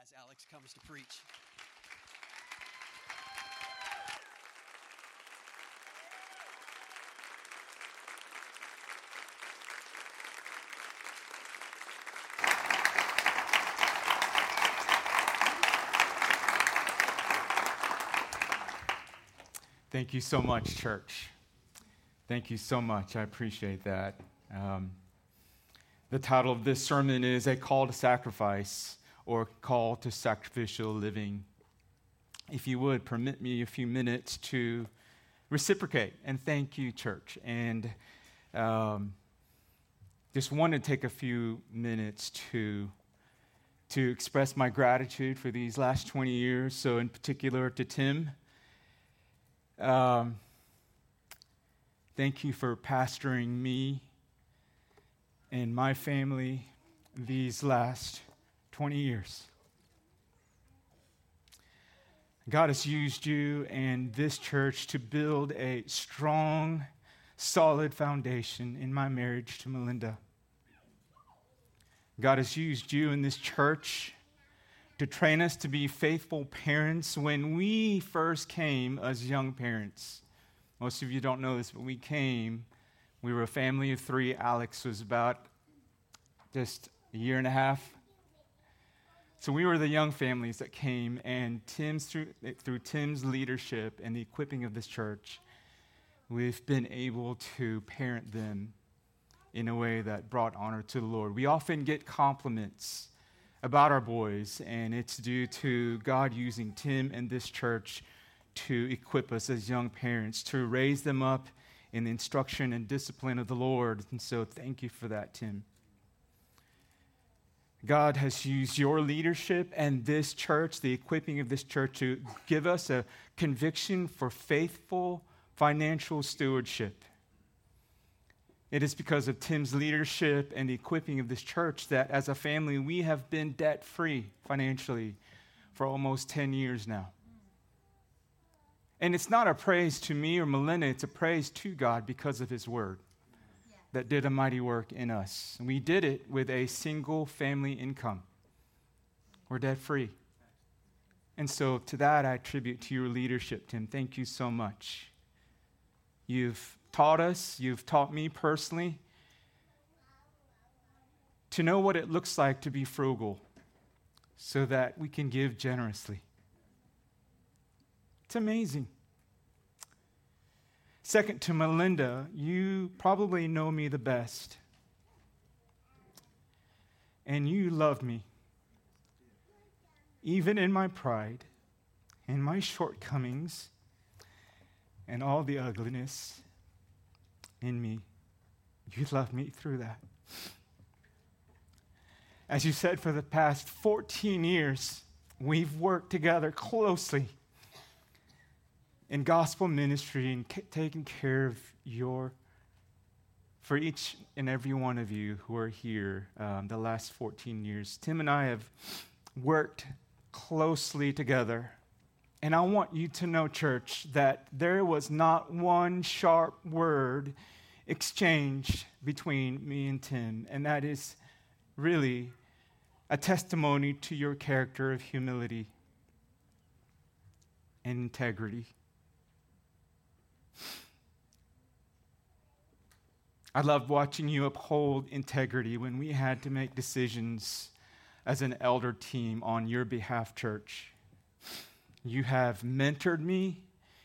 as Alex comes to preach. Thank you so much, church. Thank you so much. I appreciate that. Um, the title of this sermon is A Call to Sacrifice or Call to Sacrificial Living. If you would, permit me a few minutes to reciprocate and thank you, church. And um, just want to take a few minutes to, to express my gratitude for these last 20 years. So, in particular, to Tim um, thank you for pastoring me and my family these last 20 years. God has used you and this church to build a strong, solid foundation in my marriage to Melinda. God has used you in this church to train us to be faithful parents when we first came as young parents. Most of you don't know this, but we came, we were a family of three. Alex was about just a year and a half. So we were the young families that came, and Tim's through, through Tim's leadership and the equipping of this church, we've been able to parent them in a way that brought honor to the Lord. We often get compliments about our boys, and it's due to God using Tim and this church to equip us as young parents, to raise them up in the instruction and discipline of the Lord. And so, thank you for that, Tim. God has used your leadership and this church, the equipping of this church, to give us a conviction for faithful financial stewardship. It is because of Tim's leadership and the equipping of this church that as a family we have been debt free financially for almost 10 years now. And it's not a praise to me or Melinda, it's a praise to God because of His Word that did a mighty work in us. And we did it with a single family income. We're debt free. And so to that I attribute to your leadership, Tim. Thank you so much. You've taught us, you've taught me personally to know what it looks like to be frugal so that we can give generously. It's amazing. Second to Melinda, you probably know me the best. And you love me. Even in my pride in my shortcomings and all the ugliness in me. You love me through that. As you said, for the past 14 years, we've worked together closely in gospel ministry and taking care of your, for each and every one of you who are here um, the last 14 years. Tim and I have worked closely together. And I want you to know, church, that there was not one sharp word exchanged between me and Tim. And that is really a testimony to your character of humility and integrity. I loved watching you uphold integrity when we had to make decisions as an elder team on your behalf, church. You have mentored me,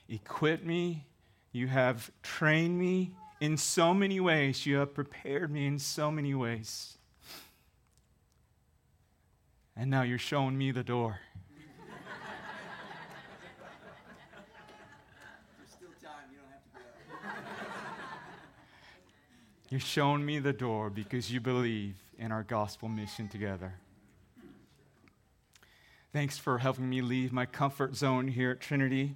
equipped me, you have trained me in so many ways. You have prepared me in so many ways. And now you're showing me the door. You're shown me the door because you believe in our gospel mission together. Thanks for helping me leave my comfort zone here at Trinity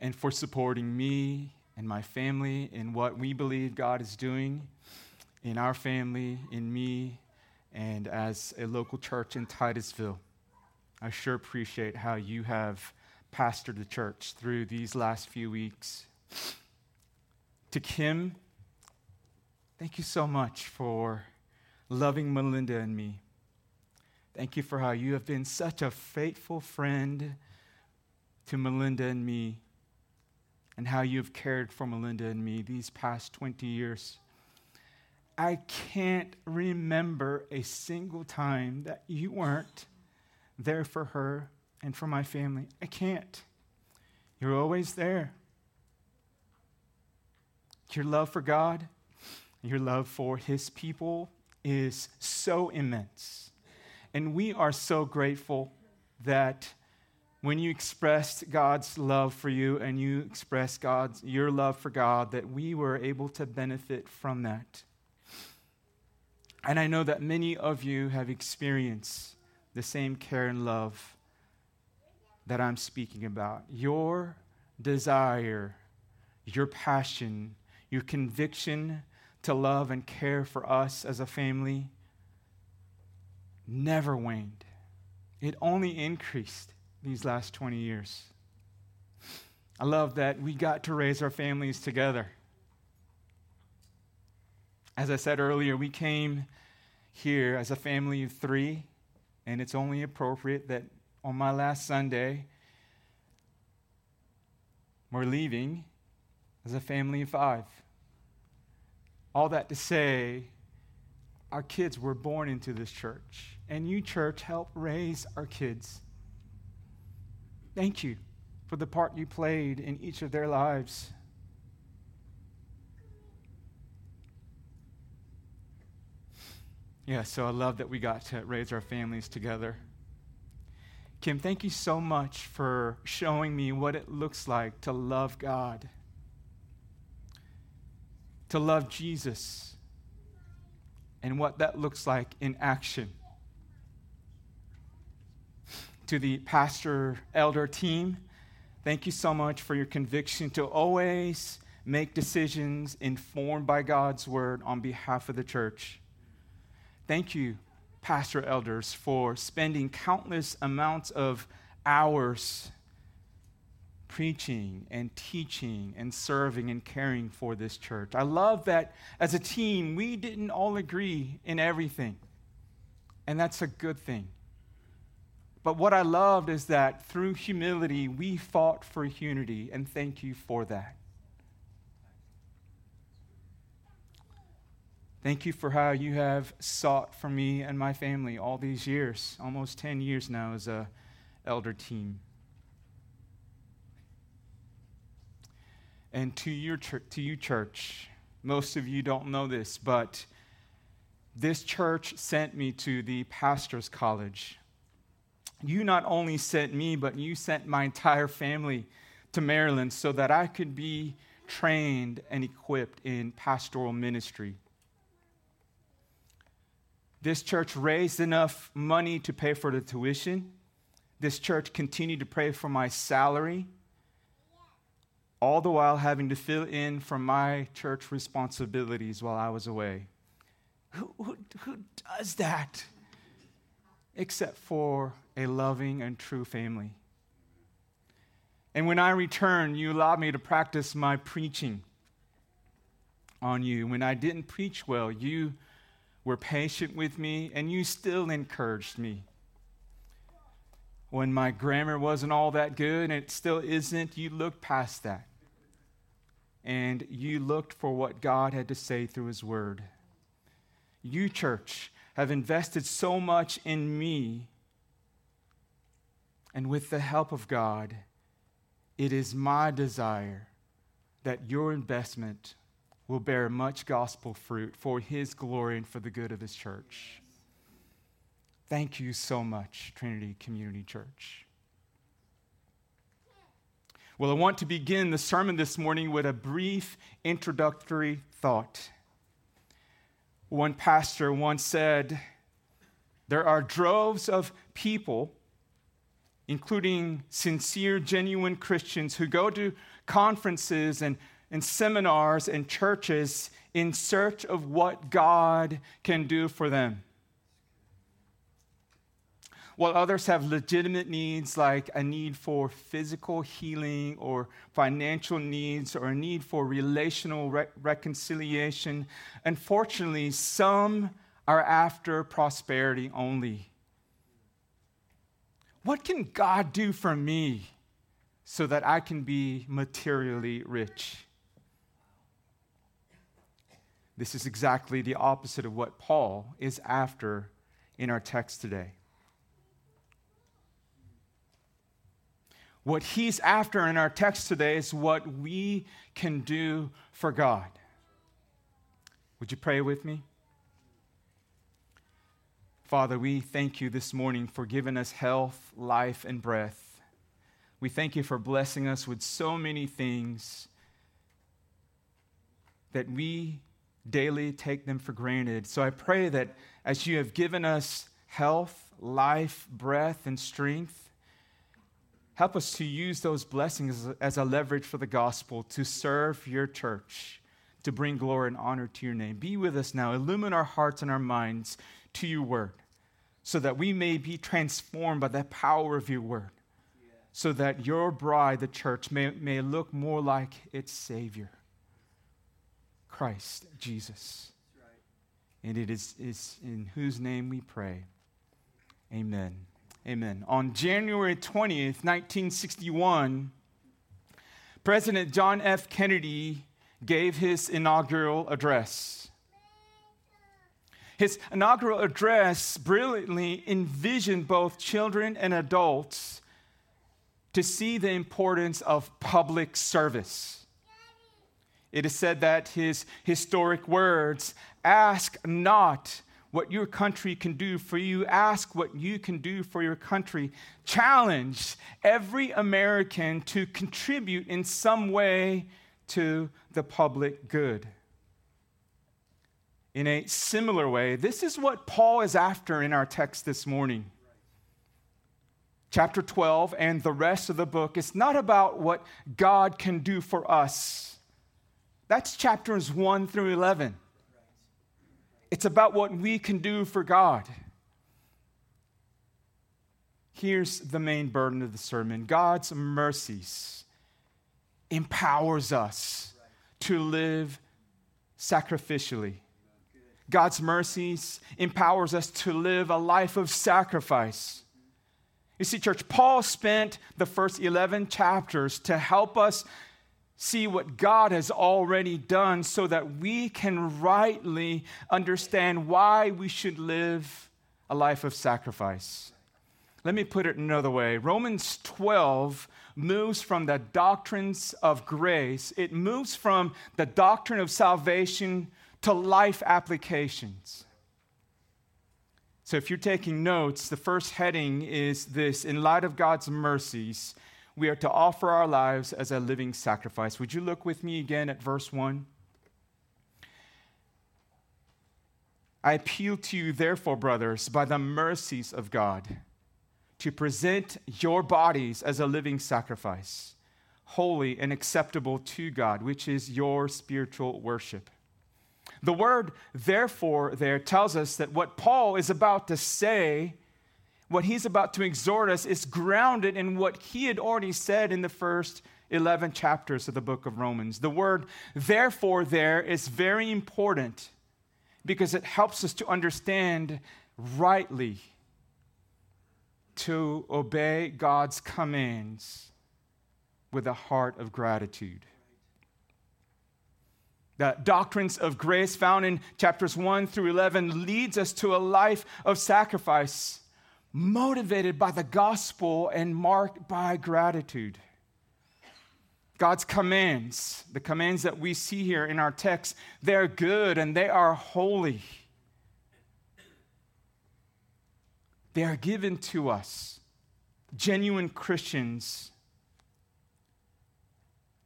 and for supporting me and my family in what we believe God is doing in our family, in me, and as a local church in Titusville. I sure appreciate how you have pastored the church through these last few weeks. To Kim, thank you so much for loving Melinda and me Thank you for how you have been such a faithful friend to Melinda and me, and how you have cared for Melinda and me these past 20 years. I can't remember a single time that you weren't there for her and for my family. I can't. You're always there. Your love for God, your love for His people is so immense. And we are so grateful that when you expressed God's love for you and you expressed God's your love for God that we were able to benefit from that. And I know that many of you have experienced the same care and love that I'm speaking about. Your desire, your passion, your conviction to love and care for us as a family never waned. It only increased these last 20 years. I love that we got to raise our families together. As I said earlier, we came here as a family of three, and it's only appropriate that on my last Sunday, we're leaving as a family of five. All that to say, our kids were born into this church, and you, church, helped raise our kids. Thank you for the part you played in each of their lives. Yeah, so I love that we got to raise our families together. Kim, thank you so much for showing me what it looks like to love God, to love Jesus, and what that looks like in action. To the pastor elder team, thank you so much for your conviction to always make decisions informed by God's word on behalf of the church. Thank you pastor elders for spending countless amounts of hours preaching and teaching and serving and caring for this church. I love that as a team, we didn't all agree in everything, and that's a good thing. But what I loved is that through humility, we fought for unity, and thank you for that. Thank you for how you have sought for me and my family all these years, almost 10 years now as a elder team. And to your to you church, most of you don't know this, but this church sent me to the pastor's college. You not only sent me, but you sent my entire family to Maryland so that I could be trained and equipped in pastoral ministry. This church raised enough money to pay for the tuition. This church continued to pray for my salary, all the while having to fill in for my church responsibilities while I was away. Who, who, who does that? Except for a loving and true family. And when I returned, you allowed me to practice my preaching on you. When I didn't preach well, you were patient with me, and you still encouraged me. When my grammar wasn't all that good, and it still isn't, you looked past that. And you looked for what God had to say through His Word. You, church, have invested so much in me. And with the help of God, it is my desire that your investment will bear much gospel fruit for his glory and for the good of his church. Thank you so much, Trinity Community Church. Well, I want to begin the sermon this morning with a brief introductory thought. One pastor once said, There are droves of people, including sincere, genuine Christians, who go to conferences and and seminars and churches in search of what God can do for them. While others have legitimate needs like a need for physical healing or financial needs or a need for relational re- reconciliation, unfortunately, some are after prosperity only. What can God do for me so that I can be materially rich? This is exactly the opposite of what Paul is after in our text today. What he's after in our text today is what we can do for God. Would you pray with me? Father, we thank you this morning for giving us health, life, and breath. We thank you for blessing us with so many things that we daily take them for granted. So I pray that as you have given us health, life, breath, and strength, help us to use those blessings as a leverage for the gospel to serve your church, to bring glory and honor to your name. Be with us now. Illumine our hearts and our minds to your word so that we may be transformed by the power of your word. So that your bride, the church, may, may look more like its Savior. Christ Jesus. And it is, is in whose name we pray. Amen. Amen. On January 20th, 1961, President John F. Kennedy gave his inaugural address. His inaugural address brilliantly envisioned both children and adults to see the importance of public service. It is said that his historic words ask not what your country can do for you, ask what you can do for your country. Challenge every American to contribute in some way to the public good. In a similar way, this is what Paul is after in our text this morning. Chapter 12 and the rest of the book is not about what God can do for us that's chapters 1 through 11. It's about what we can do for God. Here's the main burden of the sermon God's mercies empowers us to live sacrificially. God's mercies empowers us to live a life of sacrifice. You see, church, Paul spent the first 11 chapters to help us see what God has already done so that we can rightly understand why we should live a life of sacrifice. Let me put it another way Romans 12 moves from the doctrines of grace, it moves from the doctrine of salvation to life applications. So, if you're taking notes, the first heading is this In light of God's mercies, we are to offer our lives as a living sacrifice. Would you look with me again at verse 1? I appeal to you, therefore, brothers, by the mercies of God, to present your bodies as a living sacrifice, holy and acceptable to God, which is your spiritual worship. The word therefore there tells us that what Paul is about to say what he's about to exhort us is grounded in what he had already said in the first 11 chapters of the book of Romans. The word therefore there is very important because it helps us to understand rightly to obey God's commands with a heart of gratitude. The doctrines of grace found in chapters 1 through 11 leads us to a life of sacrifice motivated by the gospel and marked by gratitude. God's commands, the commands that we see here in our text, they're good and they are holy. They are given to us, genuine Christians,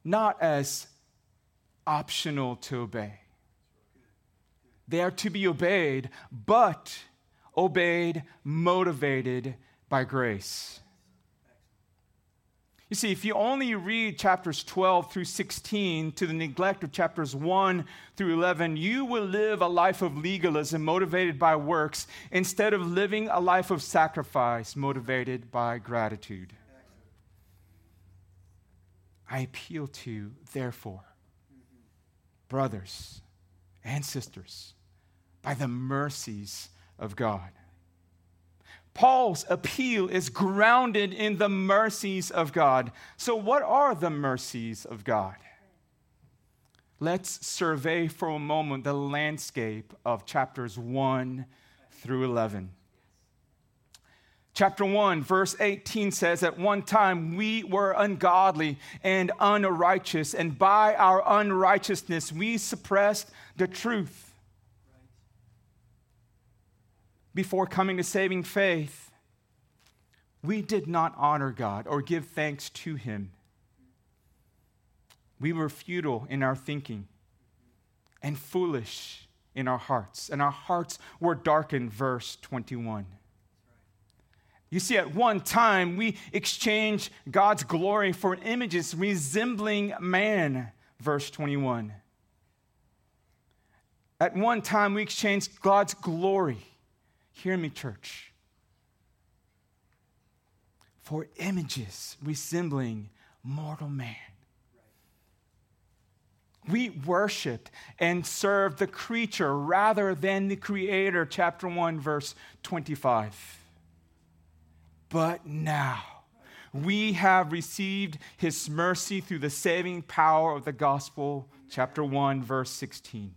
not as optional to obey. They are to be obeyed, but obeyed, motivated by grace. You see, if you only read chapters 12 through 16 to the neglect of chapters 1 through 11, you will live a life of legalism motivated by works instead of living a life of sacrifice motivated by gratitude. I appeal to you, therefore, brothers and sisters, by the mercies of God. Paul's appeal is grounded in the mercies of God. So, what are the mercies of God? Let's survey for a moment the landscape of chapters 1 through 11. Chapter 1, verse 18 says, At one time we were ungodly and unrighteous, and by our unrighteousness we suppressed the truth. Before coming to saving faith, we did not honor God or give thanks to Him. We were futile in our thinking and foolish in our hearts, and our hearts were darkened, verse 21. You see, at one time, we exchanged God's glory for images resembling man, verse 21. At one time, we exchanged God's glory, hear me, church, for images resembling mortal man. We worshiped and served the creature rather than the creator, chapter 1, verse 25. But now we have received his mercy through the saving power of the gospel, chapter 1, verse 16.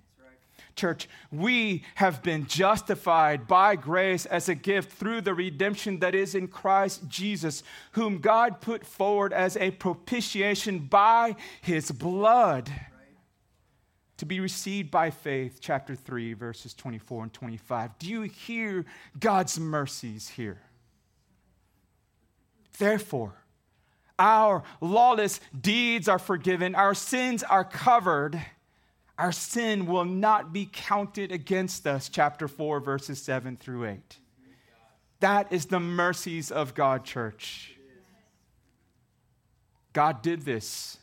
Church, we have been justified by grace as a gift through the redemption that is in Christ Jesus, whom God put forward as a propitiation by his blood to be received by faith, chapter 3, verses 24 and 25. Do you hear God's mercies here? Therefore, our lawless deeds are forgiven, our sins are covered, our sin will not be counted against us. Chapter 4, verses 7 through 8. That is the mercies of God, church. God did this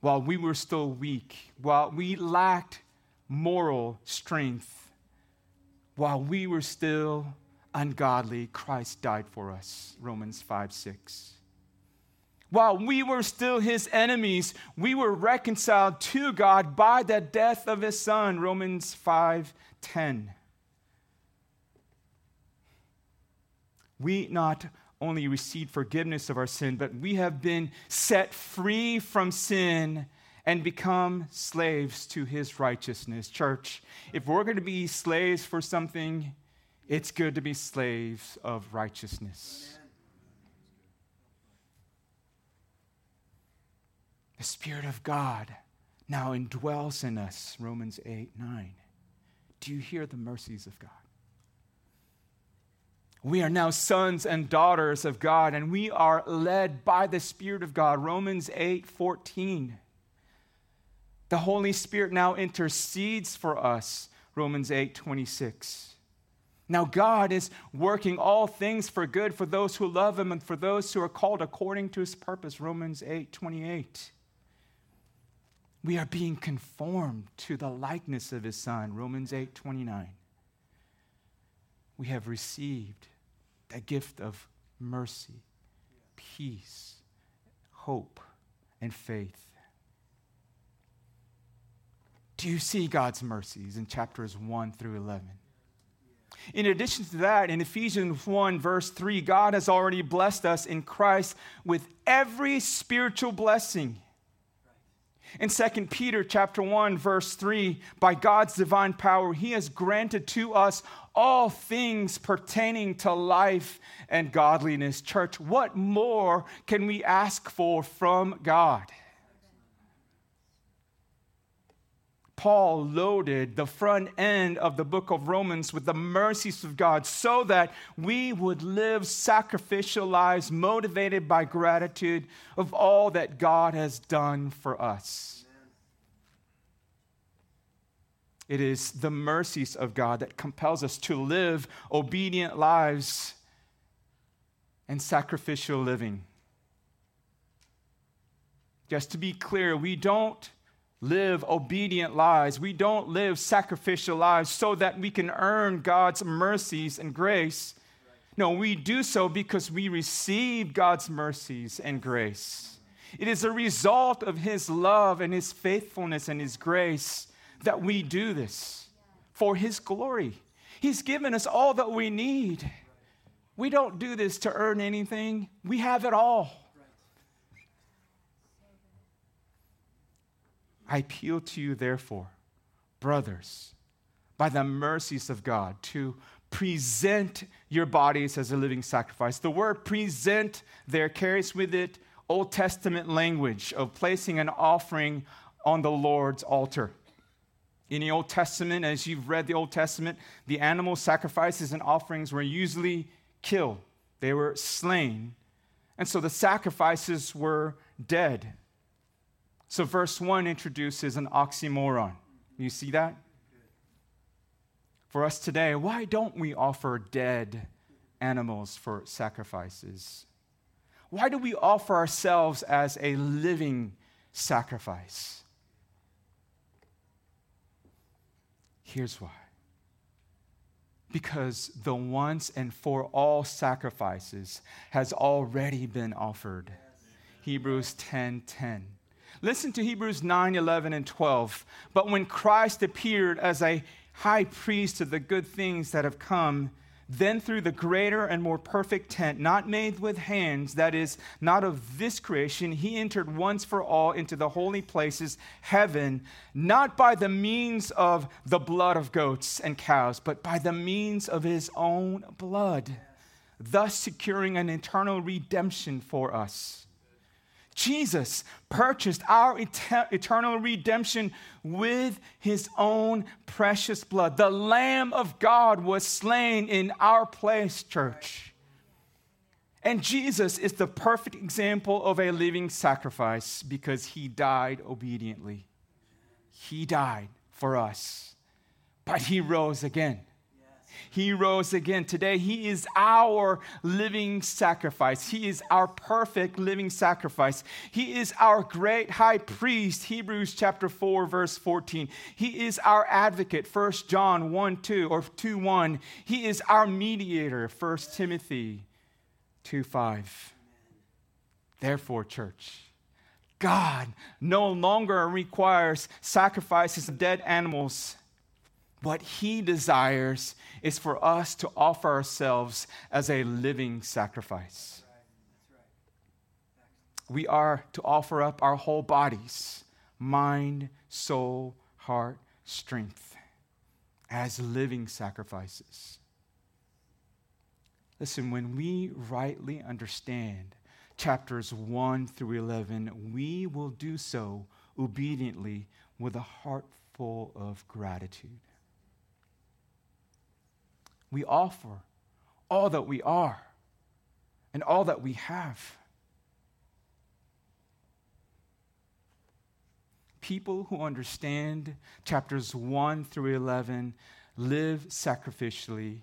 while we were still weak, while we lacked moral strength, while we were still ungodly, Christ died for us. Romans 5 6. While we were still his enemies, we were reconciled to God by the death of his son. Romans 5 10. We not only received forgiveness of our sin, but we have been set free from sin and become slaves to his righteousness. Church, if we're going to be slaves for something, it's good to be slaves of righteousness. The Spirit of God now indwells in us, Romans 8 9. Do you hear the mercies of God? We are now sons and daughters of God, and we are led by the Spirit of God, Romans 8 14. The Holy Spirit now intercedes for us, Romans 8 26. Now, God is working all things for good for those who love Him and for those who are called according to His purpose. Romans 8 28. We are being conformed to the likeness of His Son. Romans 8 29. We have received the gift of mercy, peace, hope, and faith. Do you see God's mercies in chapters 1 through 11? In addition to that, in Ephesians 1, verse 3, God has already blessed us in Christ with every spiritual blessing. In 2 Peter chapter 1 verse 3 by God's divine power he has granted to us all things pertaining to life and godliness. Church what more can we ask for from God Paul loaded the front end of the book of Romans with the mercies of God so that we would live sacrificial lives motivated by gratitude of all that God has done for us. It is the mercies of God that compels us to live obedient lives and sacrificial living. Just to be clear, we don't live obedient lives. We don't live sacrificial lives so that we can earn God's mercies and grace. No, we do so because we receive God's mercies and grace. It is a result of His love and His faithfulness and His grace that we do this for His glory. He's given us all that we need. We don't do this to earn anything, we have it all. I appeal to you, therefore, brothers, by the mercies of God, to present your bodies as a living sacrifice. The word present there carries with it Old Testament language of placing an offering on the Lord's altar. In the Old Testament, as you've read the Old Testament, the animal sacrifices and offerings were usually killed, they were slain. And so the sacrifices were dead. So, verse 1 introduces an oxymoron. You see that? For us today, why don't we offer dead animals for sacrifices? Why do we offer ourselves as a living sacrifice? Here's why. Because the once and for all sacrifices has already been offered. Hebrews 10:10. 10, 10. Listen to Hebrews 9, 11, and 12. But when Christ appeared as a high priest of the good things that have come, then, through the greater and more perfect tent, not made with hands, that is, not of this creation, he entered once for all into the holy places, heaven, not by the means of the blood of goats and cows, but by the means of his own blood, thus securing an eternal redemption for us. Jesus purchased our et- eternal redemption with his own precious blood. The Lamb of God was slain in our place, church. And Jesus is the perfect example of a living sacrifice because he died obediently. He died for us, but he rose again. He rose again. Today, He is our living sacrifice. He is our perfect living sacrifice. He is our great high priest, Hebrews chapter 4, verse 14. He is our advocate, 1 John 1 2 or 2 1. He is our mediator, 1 Timothy 2 5. Therefore, church, God no longer requires sacrifices of dead animals what he desires is for us to offer ourselves as a living sacrifice. We are to offer up our whole bodies, mind, soul, heart, strength, as living sacrifices. Listen, when we rightly understand chapters 1 through 11, we will do so obediently with a heart full of gratitude we offer all that we are and all that we have. People who understand chapters 1 through 11 live sacrificially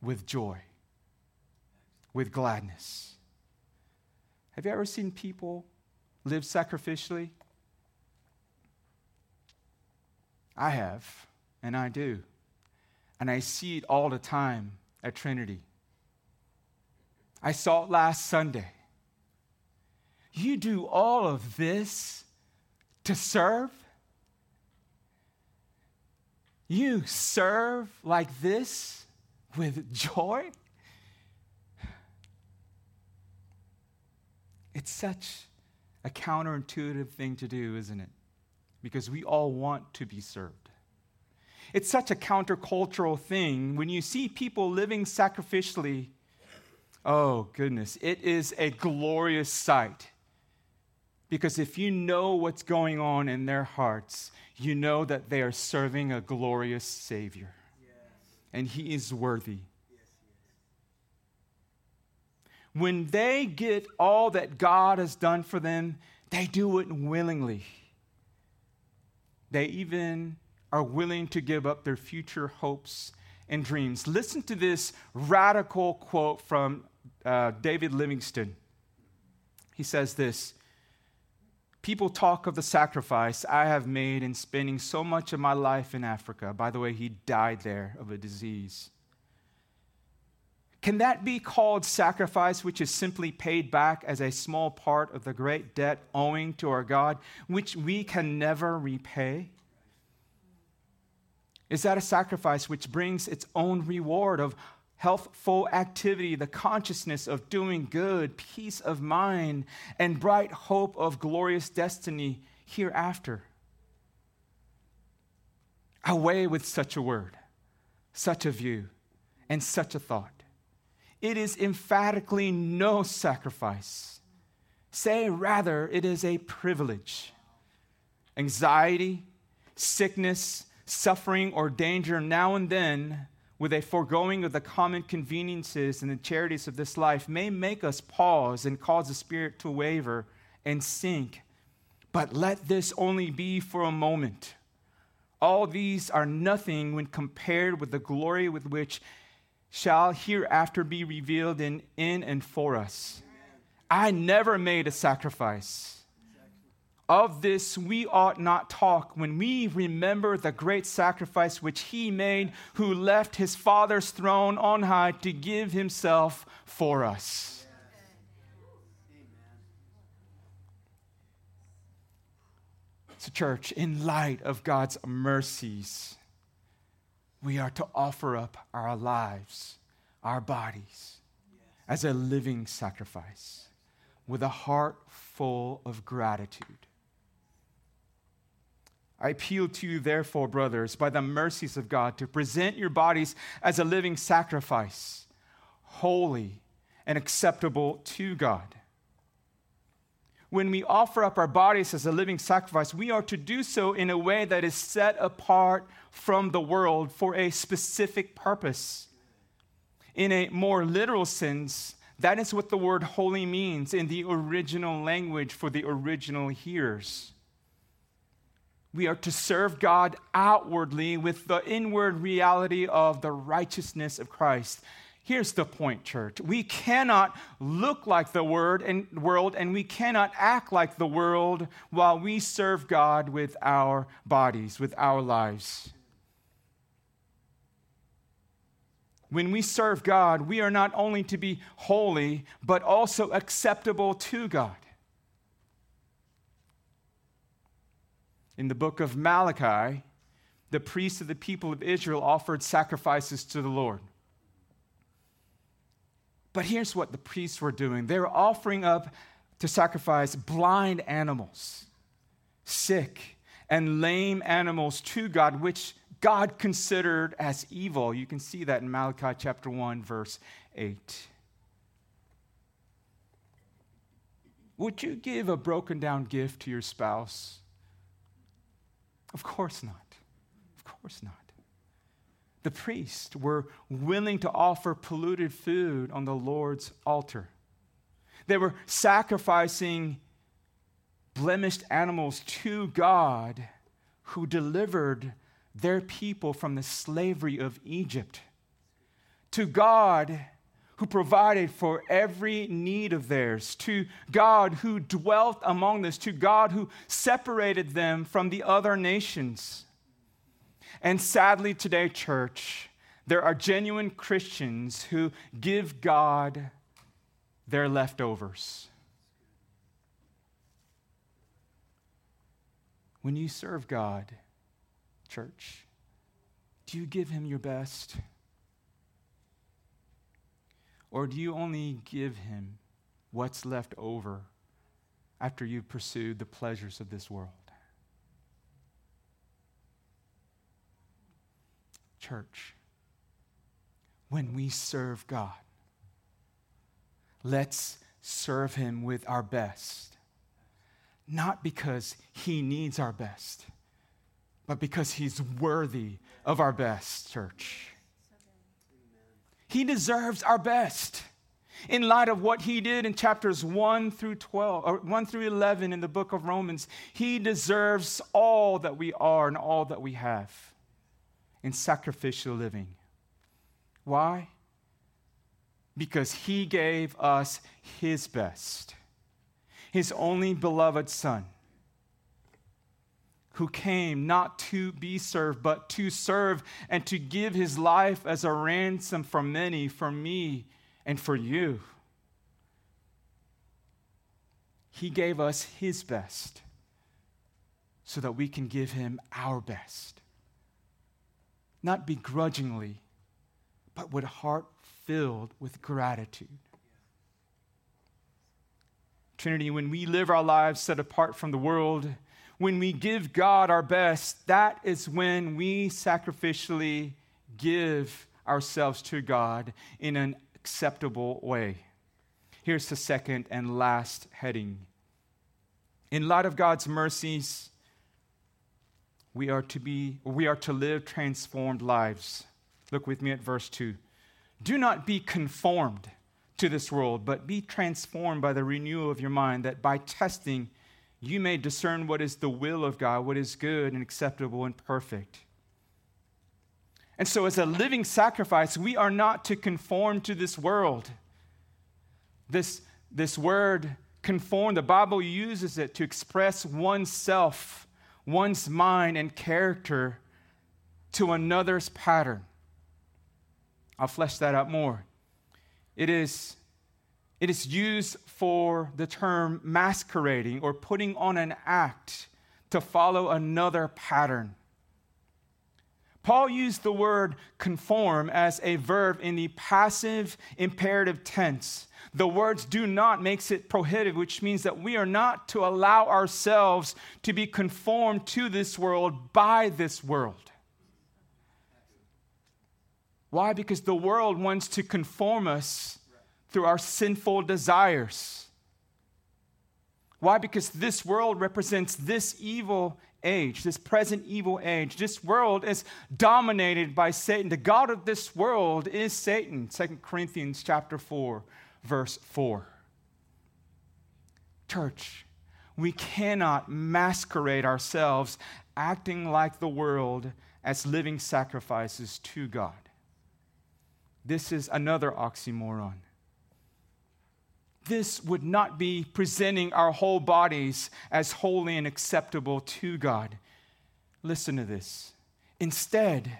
with joy, with gladness. Have you ever seen people live sacrificially? I have, and I do. And I see it all the time at Trinity. I saw it last Sunday. You do all of this to serve? You serve like this with joy? It's such a counterintuitive thing to do, isn't it? Because we all want to be served. It's such a countercultural thing. When you see people living sacrificially, oh goodness, it is a glorious sight. Because if you know what's going on in their hearts, you know that they are serving a glorious Savior. Yes. And He is worthy. Yes, yes. When they get all that God has done for them, they do it willingly. They even are willing to give up their future hopes and dreams. Listen to this radical quote from uh, David Livingstone. He says this People talk of the sacrifice I have made in spending so much of my life in Africa. By the way, he died there of a disease. Can that be called sacrifice, which is simply paid back as a small part of the great debt owing to our God, which we can never repay? Is that a sacrifice which brings its own reward of healthful activity, the consciousness of doing good, peace of mind, and bright hope of glorious destiny hereafter. Away with such a word, such a view, and such a thought. It is emphatically no sacrifice. Say rather, it is a privilege. Anxiety, sickness, suffering, or danger now and then, with a foregoing of the common conveniences and the charities of this life, may make us pause and cause the spirit to waver and sink. But let this only be for a moment. All these are nothing when compared with the glory with which shall hereafter be revealed in, in and for us. I never made a sacrifice. Of this we ought not talk when we remember the great sacrifice which he made, who left his Father's throne on high to give himself for us. So, church, in light of God's mercies, we are to offer up our lives, our bodies, as a living sacrifice with a heart full of gratitude. I appeal to you, therefore, brothers, by the mercies of God, to present your bodies as a living sacrifice, holy and acceptable to God. When we offer up our bodies as a living sacrifice, we are to do so in a way that is set apart from the world for a specific purpose. In a more literal sense, that is what the word holy means in the original language for the original hearers. We are to serve God outwardly with the inward reality of the righteousness of Christ. Here's the point, church. We cannot look like the word and world and we cannot act like the world while we serve God with our bodies, with our lives. When we serve God, we are not only to be holy, but also acceptable to God. In the book of Malachi, the priests of the people of Israel offered sacrifices to the Lord. But here's what the priests were doing they were offering up to sacrifice blind animals, sick and lame animals to God, which God considered as evil. You can see that in Malachi chapter 1, verse 8. Would you give a broken down gift to your spouse? Of course not. Of course not. The priests were willing to offer polluted food on the Lord's altar. They were sacrificing blemished animals to God who delivered their people from the slavery of Egypt. To God who provided for every need of theirs, to God who dwelt among us, to God who separated them from the other nations. And sadly, today, church, there are genuine Christians who give God their leftovers. When you serve God, church, do you give him your best? Or do you only give him what's left over after you've pursued the pleasures of this world? Church, when we serve God, let's serve him with our best. Not because he needs our best, but because he's worthy of our best, church. He deserves our best in light of what he did in chapters 1 through 12 or 1 through 11 in the book of Romans. He deserves all that we are and all that we have in sacrificial living. Why? Because he gave us his best. His only beloved son who came not to be served, but to serve and to give his life as a ransom for many, for me, and for you. He gave us his best so that we can give him our best. Not begrudgingly, but with a heart filled with gratitude. Trinity, when we live our lives set apart from the world, when we give God our best, that is when we sacrificially give ourselves to God in an acceptable way. Here's the second and last heading. In light of God's mercies, we are to be we are to live transformed lives. Look with me at verse 2. Do not be conformed to this world, but be transformed by the renewal of your mind, that by testing you may discern what is the will of God, what is good and acceptable and perfect. And so, as a living sacrifice, we are not to conform to this world. This, this word, conform, the Bible uses it to express oneself, one's mind, and character to another's pattern. I'll flesh that out more. It is, it is used for the term masquerading or putting on an act to follow another pattern. Paul used the word conform as a verb in the passive imperative tense. The words do not makes it prohibitive, which means that we are not to allow ourselves to be conformed to this world by this world. Why? Because the world wants to conform us through our sinful desires. Why? Because this world represents this evil age, this present evil age. This world is dominated by Satan. The God of this world is Satan. 2 Corinthians chapter 4, verse 4. Church, we cannot masquerade ourselves acting like the world as living sacrifices to God. This is another oxymoron. This would not be presenting our whole bodies as holy and acceptable to God. Listen to this. Instead,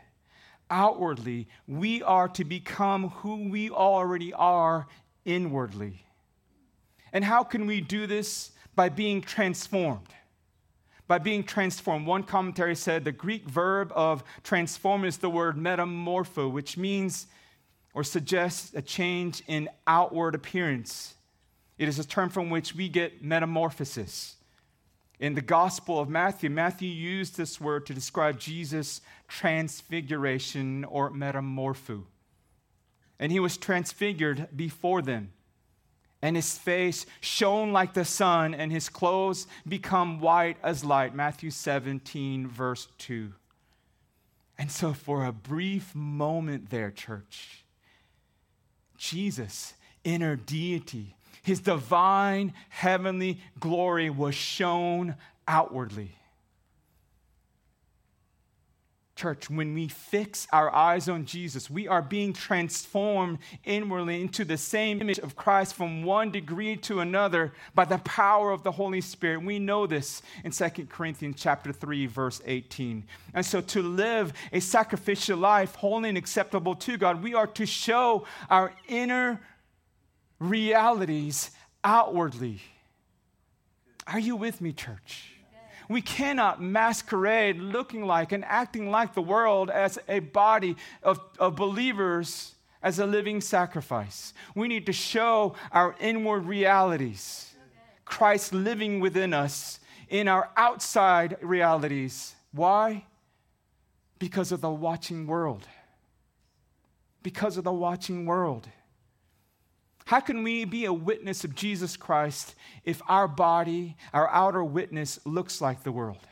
outwardly, we are to become who we already are inwardly. And how can we do this? By being transformed. By being transformed. One commentary said the Greek verb of transform is the word metamorpho, which means or suggests a change in outward appearance. It is a term from which we get metamorphosis. In the Gospel of Matthew, Matthew used this word to describe Jesus' transfiguration or metamorpho. And he was transfigured before them. And his face shone like the sun, and his clothes become white as light. Matthew 17, verse 2. And so, for a brief moment there, church, Jesus, inner deity, his divine heavenly glory was shown outwardly. Church, when we fix our eyes on Jesus, we are being transformed inwardly into the same image of Christ from one degree to another by the power of the Holy Spirit. We know this in 2 Corinthians chapter 3 verse 18. And so to live a sacrificial life holy and acceptable to God, we are to show our inner realities outwardly. Are you with me, church? We cannot masquerade looking like and acting like the world as a body of, of believers as a living sacrifice. We need to show our inward realities, Christ living within us in our outside realities. Why? Because of the watching world. Because of the watching world. How can we be a witness of Jesus Christ if our body, our outer witness, looks like the world?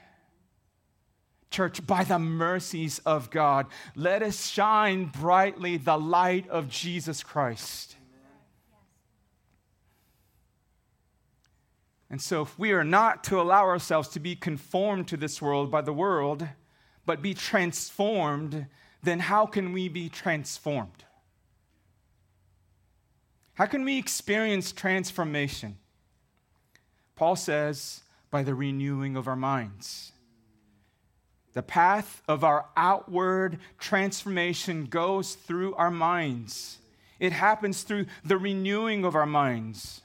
Church, by the mercies of God, let us shine brightly the light of Jesus Christ. And so, if we are not to allow ourselves to be conformed to this world by the world, but be transformed, then how can we be transformed? How can we experience transformation? Paul says, by the renewing of our minds. The path of our outward transformation goes through our minds. It happens through the renewing of our minds.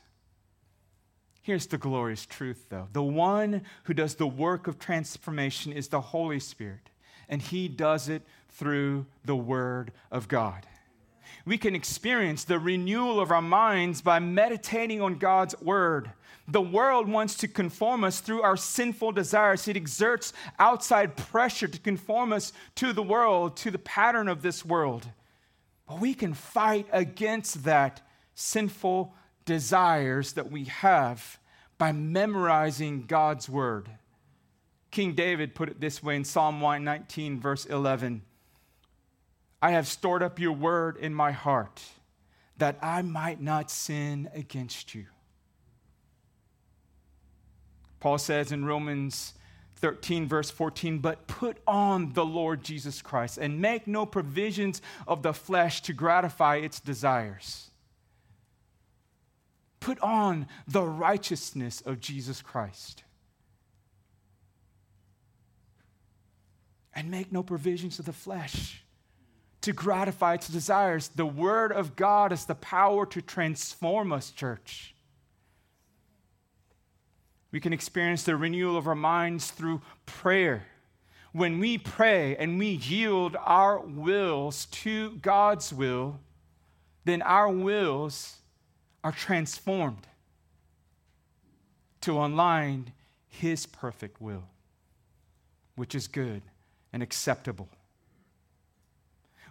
Here's the glorious truth, though the one who does the work of transformation is the Holy Spirit, and he does it through the Word of God. We can experience the renewal of our minds by meditating on God's word. The world wants to conform us through our sinful desires. It exerts outside pressure to conform us to the world, to the pattern of this world. But we can fight against that sinful desires that we have by memorizing God's word. King David put it this way in Psalm 119, verse 11 I have stored up your word in my heart that I might not sin against you. Paul says in Romans 13, verse 14, but put on the Lord Jesus Christ and make no provisions of the flesh to gratify its desires. Put on the righteousness of Jesus Christ. And make no provisions of the flesh to gratify its desires. The Word of God is the power to transform us, church. We can experience the renewal of our minds through prayer. When we pray and we yield our wills to God's will, then our wills are transformed to align His perfect will, which is good and acceptable.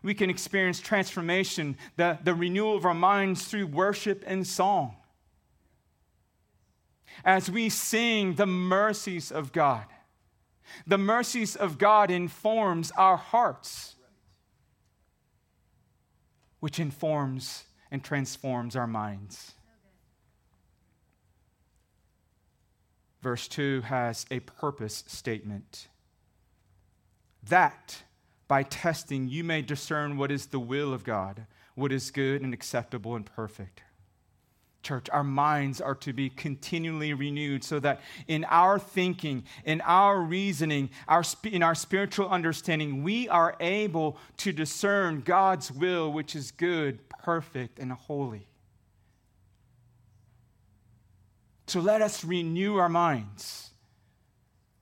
We can experience transformation, the, the renewal of our minds through worship and song as we sing the mercies of God. The mercies of God informs our hearts, which informs and transforms our minds. Verse 2 has a purpose statement. That by testing you may discern what is the will of God, what is good and acceptable and perfect. Church, our minds are to be continually renewed so that in our thinking, in our reasoning, our, in our spiritual understanding, we are able to discern God's will, which is good, perfect, and holy. So let us renew our minds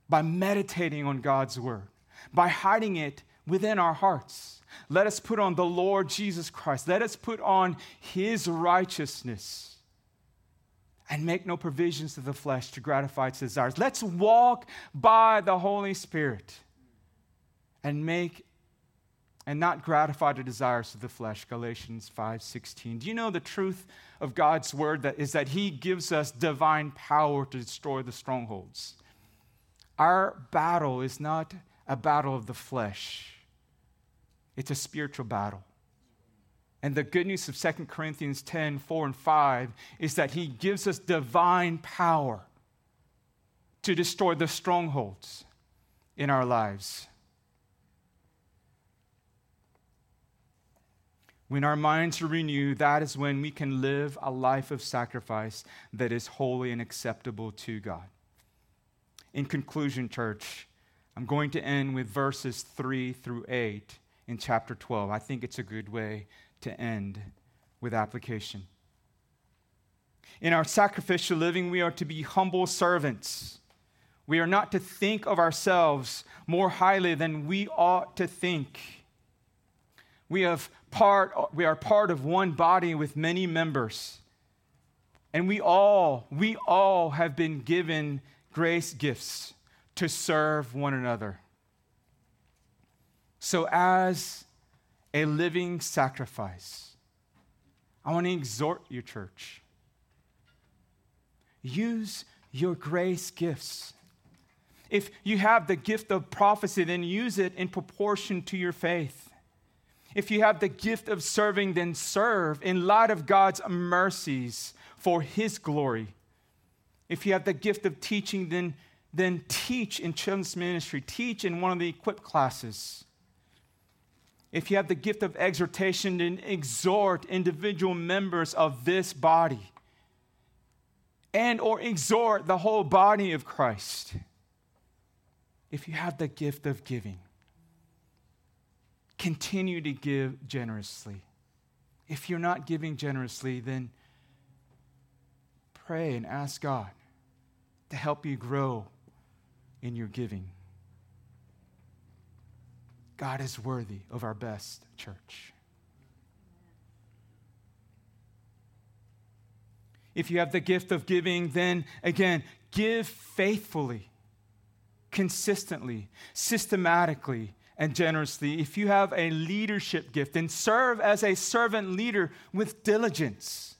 by meditating on God's word, by hiding it within our hearts. Let us put on the Lord Jesus Christ. Let us put on his righteousness and make no provisions to the flesh to gratify its desires. Let's walk by the Holy Spirit and make and not gratify the desires of the flesh galatians 5.16 do you know the truth of god's word that is that he gives us divine power to destroy the strongholds our battle is not a battle of the flesh it's a spiritual battle and the good news of 2 Corinthians 10 4 and 5 is that he gives us divine power to destroy the strongholds in our lives. When our minds are renewed, that is when we can live a life of sacrifice that is holy and acceptable to God. In conclusion, church, I'm going to end with verses 3 through 8 in chapter 12. I think it's a good way to end with application. In our sacrificial living, we are to be humble servants. We are not to think of ourselves more highly than we ought to think. We, have part, we are part of one body with many members. And we all, we all have been given grace gifts to serve one another. So, as a living sacrifice. I want to exhort you, church. Use your grace gifts. If you have the gift of prophecy, then use it in proportion to your faith. If you have the gift of serving, then serve in light of God's mercies for His glory. If you have the gift of teaching, then, then teach in children's ministry, teach in one of the equip classes. If you have the gift of exhortation, then exhort individual members of this body and or exhort the whole body of Christ. If you have the gift of giving, continue to give generously. If you're not giving generously, then pray and ask God to help you grow in your giving. God is worthy of our best, church. If you have the gift of giving, then again, give faithfully, consistently, systematically, and generously. If you have a leadership gift, then serve as a servant leader with diligence.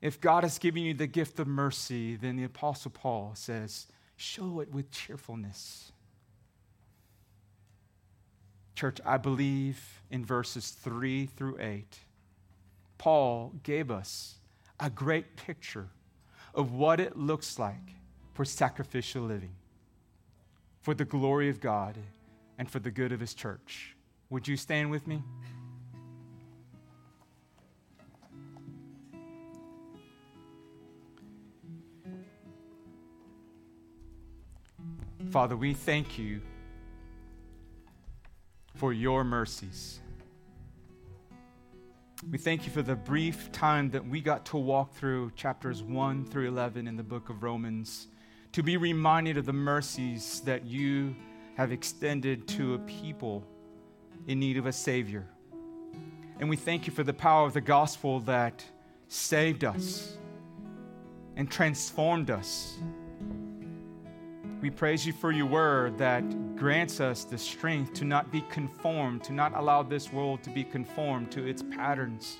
If God has given you the gift of mercy, then the Apostle Paul says, show it with cheerfulness. Church, I believe in verses 3 through 8, Paul gave us a great picture of what it looks like for sacrificial living, for the glory of God, and for the good of his church. Would you stand with me? Father, we thank you for your mercies. We thank you for the brief time that we got to walk through chapters 1 through 11 in the book of Romans to be reminded of the mercies that you have extended to a people in need of a Savior. And we thank you for the power of the gospel that saved us and transformed us we praise you for your word that grants us the strength to not be conformed, to not allow this world to be conformed to its patterns.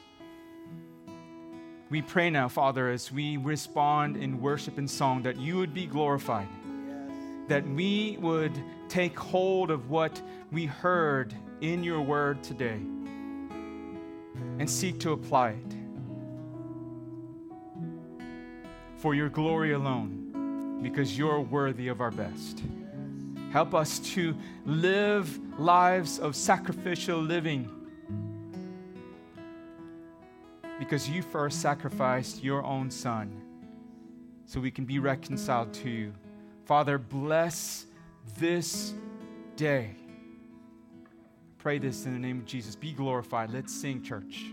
We pray now, Father, as we respond in worship and song, that you would be glorified, that we would take hold of what we heard in your word today and seek to apply it for your glory alone because you're worthy of our best. Help us to live lives of sacrificial living because you first sacrificed your own son so we can be reconciled to you. Father, bless this day. Pray this in the name of Jesus. Be glorified. Let's sing, church.